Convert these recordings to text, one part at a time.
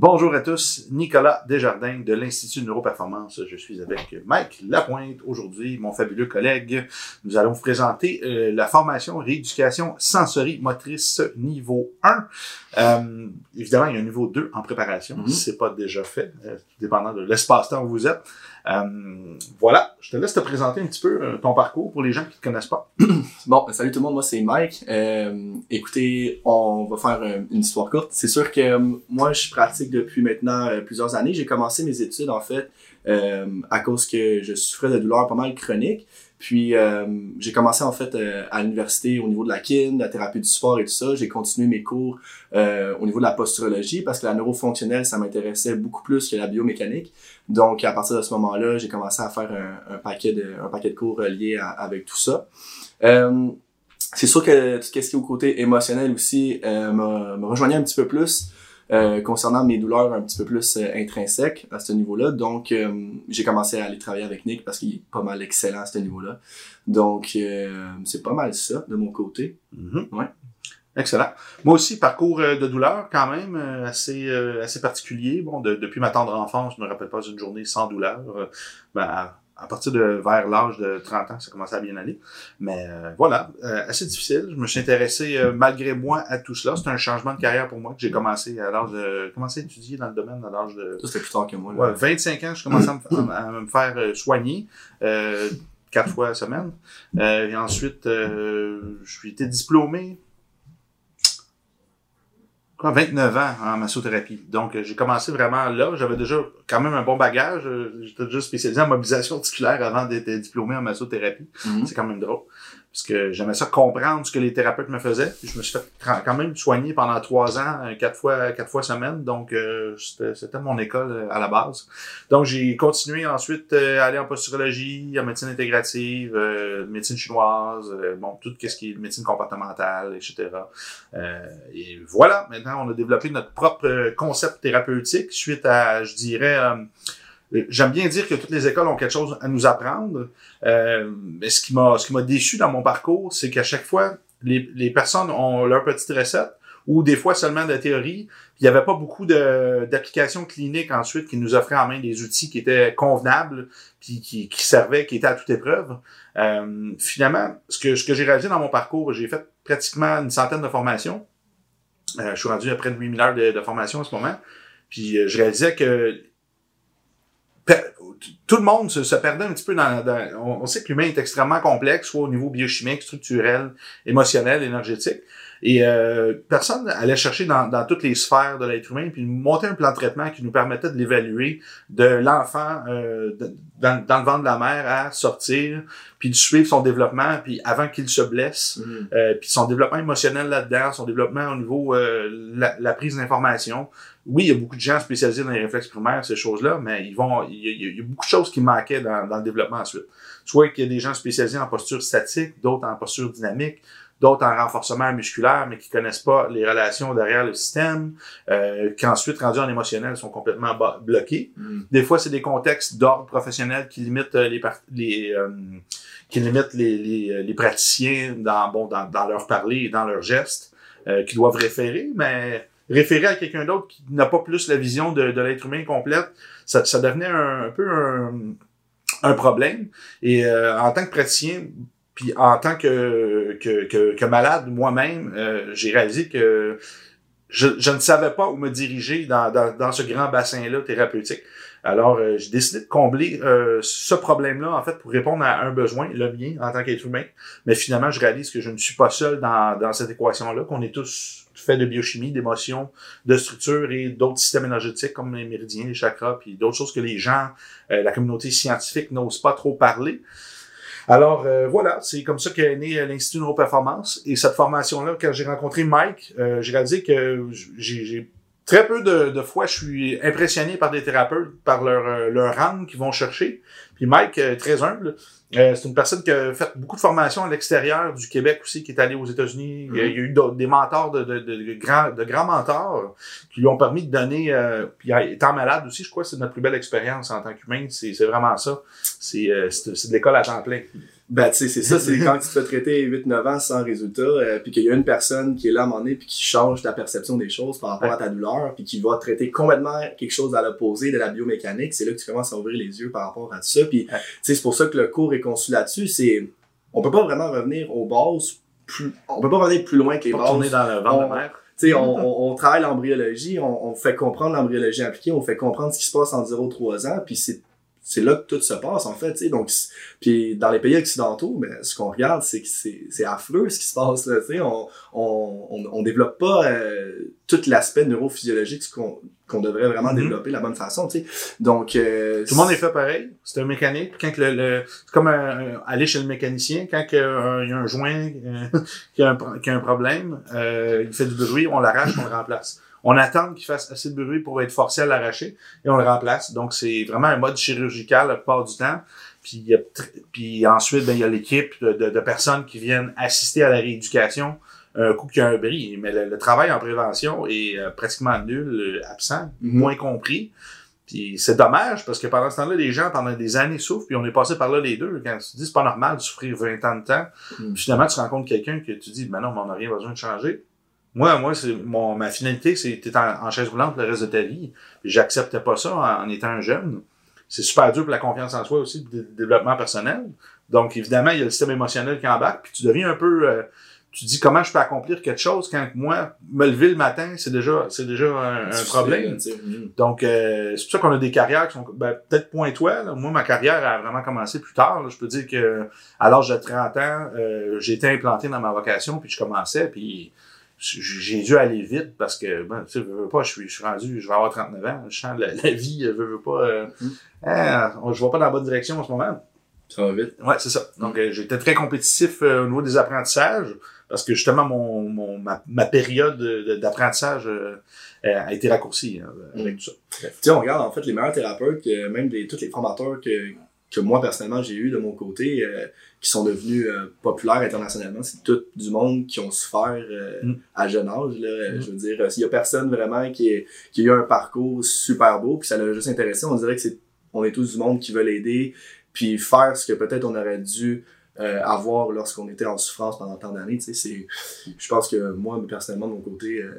Bonjour à tous, Nicolas Desjardins de l'Institut de Neuroperformance. Je suis avec Mike Lapointe. Aujourd'hui, mon fabuleux collègue, nous allons vous présenter euh, la formation rééducation sensorie motrice niveau 1. Euh, évidemment, il y a un niveau 2 en préparation. Mhm. C'est pas déjà fait, euh, dépendant de l'espace-temps où vous êtes. Euh, voilà, je te laisse te présenter un petit peu ton parcours pour les gens qui te connaissent pas. Bon, ben, salut tout le monde, moi c'est Mike. Euh, écoutez, on va faire une histoire courte. C'est sûr que moi je pratique depuis maintenant euh, plusieurs années. J'ai commencé mes études en fait euh, à cause que je souffrais de douleurs pas mal chroniques. Puis euh, j'ai commencé en fait à l'université au niveau de la kin, la thérapie du sport et tout ça. J'ai continué mes cours au niveau de la posturologie parce que la neurofonctionnelle ça m'intéressait beaucoup plus que la biomécanique. Donc à partir de ce moment-là, j'ai commencé à faire un, paquet de un paquet de cours liés à- avec tout ça. C'est sûr que tout ce qui est au côté émotionnel aussi me rejoignait un petit peu plus euh, concernant mes douleurs un petit peu plus euh, intrinsèques à ce niveau-là. Donc, euh, j'ai commencé à aller travailler avec Nick parce qu'il est pas mal excellent à ce niveau-là. Donc, euh, c'est pas mal ça de mon côté. Mhm. Ouais. Excellent. Moi aussi, parcours de douleur quand même assez euh, assez particulier. Bon, de- depuis ma tendre enfance, je me rappelle pas une journée sans douleur. Ben, à, à partir de vers l'âge de 30 ans, ça commençait à bien aller. Mais euh, voilà, euh, assez difficile. Je me suis intéressé euh, malgré moi à tout cela. C'est un changement de carrière pour moi que j'ai commencé à l'âge de commencé à étudier dans le domaine à l'âge de c'était plus tard que moi. Là. Ouais, 25 ans, je commençais à me, à me faire euh, soigner euh, quatre fois semaine. Euh, et ensuite, euh, je suis été diplômé quoi, 29 ans en massothérapie. Donc, euh, j'ai commencé vraiment là. J'avais déjà quand même un bon bagage. Euh, J'étais déjà spécialisé en mobilisation articulaire avant d'être diplômé en massothérapie. Mhm. C'est quand même drôle. Parce que j'aimais ça comprendre ce que les thérapeutes me faisaient. Je me suis fait quand même soigner pendant trois ans, euh, quatre fois, quatre fois semaine. Donc, euh, c'était mon école euh, à la base. Donc, j'ai continué ensuite euh, à aller en posturologie, en médecine intégrative, euh, médecine chinoise, euh, bon, tout ce qui est médecine comportementale, etc. Et voilà, maintenant, on a développé notre propre concept thérapeutique suite à, je dirais, J'aime bien dire que toutes les écoles ont quelque chose à nous apprendre, euh, mais ce qui m'a ce qui m'a déçu dans mon parcours, c'est qu'à chaque fois, les, les personnes ont leur petite recette ou des fois seulement de théorie. Il n'y avait pas beaucoup d'applications cliniques ensuite qui nous offraient en main des outils qui étaient convenables, puis qui, qui servaient, qui étaient à toute épreuve. Euh, finalement, ce que ce que j'ai réalisé dans mon parcours, j'ai fait pratiquement une centaine de formations. Euh, je suis rendu à près de 8000 heures de, de formation en ce moment. Puis euh, je réalisais que tout le monde se, se perdait un petit peu dans, dans- on, on sait que l'humain est extrêmement complexe, soit au niveau biochimique, structurel, émotionnel, énergétique. Et euh, personne allait chercher dans, dans toutes les sphères de l'être humain, puis monter un plan de traitement qui nous permettait de l'évaluer de l'enfant euh, de- dans, dans le ventre de la mère à sortir, puis de suivre son développement, puis avant qu'il se blesse, Mhm. euh, puis son développement émotionnel là-dedans, son développement au niveau euh, la, la prise d'information. Oui, il y a beaucoup de gens spécialisés dans les réflexes primaires, ces choses-là, mais ils vont, il y, a, il y a beaucoup de choses qui manquaient dans, dans le développement ensuite. Soit qu'il y a des gens spécialisés en posture statique, d'autres en posture dynamique, d'autres en renforcement musculaire, mais qui connaissent pas les relations derrière le système, euh, qui ensuite, rendus en émotionnel, sont complètement bloqués. Mhm. Des fois, c'est des contextes d'ordre professionnel qui limitent euh, les, les euh, qui limitent les, les, euh, les praticiens dans bon dans, dans leur parler et dans leurs gestes, euh, qui doivent référer, mais référer à quelqu'un d'autre qui n'a pas plus la vision de, de l'être humain complète, ça, ça devenait un, un peu un, un problème. Et euh, en tant que praticien, puis en tant que, que, que, que malade moi-même, euh, j'ai réalisé que je, je ne savais pas où me diriger dans, dans, dans ce grand bassin-là thérapeutique. Alors, euh, j'ai décidé de combler euh, ce problème-là, en fait, pour répondre à un besoin, le mien, en tant qu'être humain. Mais finalement, je réalise que je ne suis pas seul dans, dans cette équation-là, qu'on est tous faits de biochimie, d'émotions, de structure et d'autres systèmes énergétiques comme les méridiens, les chakras, puis d'autres choses que les gens, euh, la communauté scientifique n'ose pas trop parler. Alors euh, voilà, c'est comme ça qu'est né euh, l'Institut Neuroperformance. Et cette formation-là, quand j'ai rencontré Mike, euh, j'ai réalisé que j'ai j'ai très peu de, de fois, je suis impressionné par des thérapeutes, par leur, euh, leur rang qu'ils vont chercher. Puis Mike, euh, très humble, euh, c'est une personne qui a fait beaucoup de formations à l'extérieur du Québec aussi, qui est allé aux États-Unis. Il y a- il y a eu des mentors, de, de, grands, de grands mentors qui lui ont permis de donner, euh, puis étant malade aussi, je crois que c'est notre plus belle expérience en tant qu'humain. C'est c'est vraiment ça. C'est euh, de l'école à temps plein. Ben, tu sais, c'est ça, c'est quand tu te fais traiter 8-9 ans sans résultat, euh, puis qu'il y a une personne qui est là à un moment donné, puis qui change ta perception des choses par rapport à ta douleur, puis qui va traiter complètement quelque chose à l'opposé de la biomécanique, c'est là que tu commences à ouvrir les yeux par rapport à tout ça. Puis, tu sais, c'est pour ça que le cours est conçu là-dessus, c'est... On peut pas vraiment revenir aux bases plus... On peut pas revenir plus loin que les bases. tourner dans le ventre On- de mer. On, on, on travaille l'embryologie, on, on fait comprendre l'embryologie appliquée, on fait comprendre ce qui se passe en 0-3 ans, puis c'est c'est là que tout se passe en fait, tu sais. Donc puis dans les pays occidentaux, ben ce qu'on regarde c'est que c'est affreux ce qui se passe là, tu sais. On on on, on développe pas euh, tout l'aspect neurophysiologique qu'on qu'on devrait vraiment Mhm. développer de la bonne façon, tu sais. Donc euh, Tout le monde est fait pareil. C'est un mécanique. Quand que le, le- c'est comme un- un- aller chez le mécanicien. Quand euh, il y a un joint euh, qui, a un, qui a un problème, euh, il fait du bruit, on l'arrache, on le remplace. On attend qu'il fasse assez de bruit pour être forcé à l'arracher et on le remplace. Donc c'est vraiment un mode chirurgical la plupart du temps. Puis, il y a tr- puis ensuite, ben, il y a l'équipe de, de- de personnes qui viennent assister à la rééducation un coup qu'il y a un bris. Mais le, le travail en prévention est euh, pratiquement nul, euh, absent, Mhm. moins compris. Puis c'est dommage parce que pendant ce temps-là, les gens, pendant des années, souffrent, puis on est passé par là les deux. Quand tu te dis c'est pas normal de souffrir 20 ans de temps, Mm. puis finalement tu rencontres quelqu'un que tu dis ben non, mais on n'a rien besoin de changer. Moi, moi, c'est mon ma finalité, c'est t'es en, en chaise roulante le reste de ta vie. J'acceptais pas ça en, en étant un jeune. C'est super dur pour la confiance en soi aussi, le développement personnel. Donc évidemment, il y a le système émotionnel qui embarque, puis tu deviens un peu euh, tu dis comment je peux accomplir quelque chose quand moi me lever le matin c'est déjà c'est déjà un, un problème sais, mhm. donc, euh, c'est pour ça qu'on a des carrières qui sont ben, peut-être point toi. là. Moi, ma carrière a vraiment commencé plus tard. là. Je peux dire que à l'âge de 30 ans, euh, j'ai été implanté dans ma vocation, puis je commençais, puis j'ai dû aller vite parce que, ben, tu sais, veux, veux pas, je suis, je suis rendu, je vais avoir 39 ans, je sens la, la vie, je veux, veux pas, euh, Mhm. hein, je vais pas dans la bonne direction en ce moment. Ça va vite. Ouais, c'est ça. Donc, euh, j'étais très compétitif euh, au niveau des apprentissages parce que justement, mon, mon ma, ma période de- d'apprentissage euh, a été raccourcie hein, avec tout ça. Tu sais, on regarde en fait les meilleurs thérapeutes, même des, tous les formateurs que, que moi personnellement j'ai eu de mon côté, euh, qui sont devenus euh, populaires internationalement, c'est tout du monde qui ont souffert euh, Mm. à jeune âge. Là, Euh, Mm. Je veux dire, euh, s'il y a personne vraiment qui, est, qui a eu un parcours super beau, puis ça l'a juste intéressé, on dirait que c'est on est tous du monde qui veut l'aider, puis faire ce que peut-être on aurait dû euh, avoir lorsqu'on était en souffrance pendant tant d'années. Tu sais, c'est, je pense que moi, personnellement, de mon côté, euh,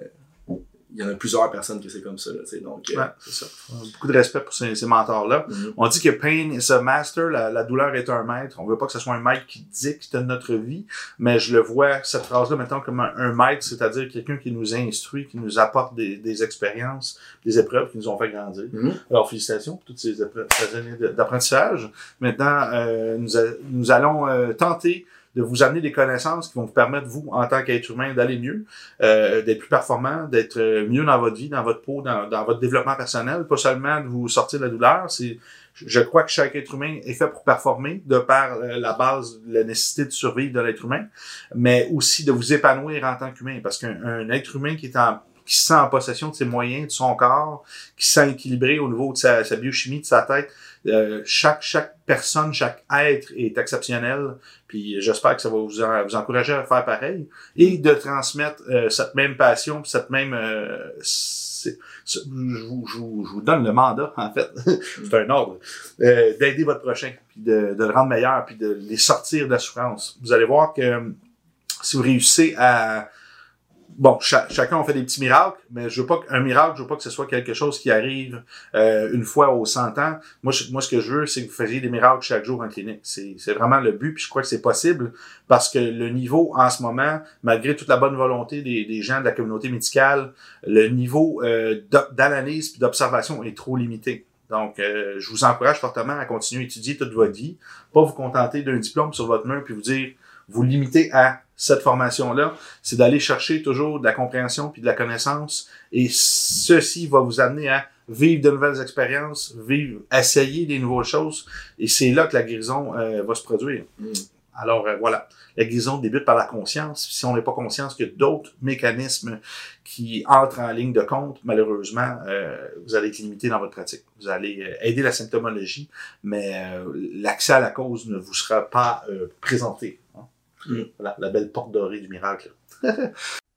il y en a plusieurs personnes que c'est comme ça. Là, donc, euh, Ouais, c'est ça. Beaucoup de respect pour ces, ces mentors-là. mhm. On dit que pain is a master, la, la douleur est un maître. On veut pas que ce soit un maître qui dicte notre vie, mais je le vois, cette phrase-là, maintenant comme un, un maître, c'est-à-dire quelqu'un qui nous instruit, qui nous apporte des, des expériences, des épreuves qui nous ont fait grandir. Mhm. Alors, félicitations pour toutes ces, épreuves- ces années d'apprentissage. Maintenant, euh, nous, a- nous allons euh, tenter de vous amener des connaissances qui vont vous permettre, vous, en tant qu'être humain, d'aller mieux, euh, d'être plus performant, d'être euh, mieux dans votre vie, dans votre peau, dans, dans votre développement personnel, pas seulement de vous sortir de la douleur. C'est, je crois que chaque être humain est fait pour performer, de par euh, la base, la nécessité de survivre de l'être humain, mais aussi de vous épanouir en tant qu'humain, parce qu'un un être humain qui est en qui se sent en possession de ses moyens, de son corps, qui se sent équilibré au niveau de sa, sa biochimie, de sa tête. Euh, chaque, chaque personne, chaque être est exceptionnel. Puis j'espère que ça va vous, vous encourager à faire pareil et de transmettre euh, cette même passion, cette même... euh, c'est- je, vous, je vous- je vous donne le mandat, en fait. c'est un ordre. euh, d'aider votre prochain, puis de, de le rendre meilleur, puis de les sortir de la souffrance. Vous allez voir que euh, si vous réussissez à bon, cha- chacun on fait des petits miracles, mais je veux pas qu'un miracle, je veux pas que ce soit quelque chose qui arrive euh, une fois aux 100 ans. Moi, je- moi, ce que je veux, c'est que vous fassiez des miracles chaque jour en clinique. C'est vraiment le but, puis je crois que c'est possible parce que le niveau en ce moment, malgré toute la bonne volonté des, gens de la communauté médicale, le niveau euh, d'analyse puis d'observation est trop limité. Donc, euh, je vous encourage fortement à continuer à étudier toute votre vie, pas vous contenter d'un diplôme sur votre mur puis vous dire vous limiter à cette formation-là, c'est d'aller chercher toujours de la compréhension puis de la connaissance. Et ceci va vous amener à vivre de nouvelles expériences, vivre, essayer des nouvelles choses. Et c'est là que la guérison euh, va se produire. Mhm. Alors euh, voilà, la guérison débute par la conscience. Si on n'est pas conscient qu'il y a d'autres mécanismes qui entrent en ligne de compte, malheureusement, euh, vous allez être limité dans votre pratique. Vous allez euh, aider la symptomologie, mais euh, l'accès à la cause ne vous sera pas euh, présenté. hein. Mm. Voilà, la belle porte dorée du miracle.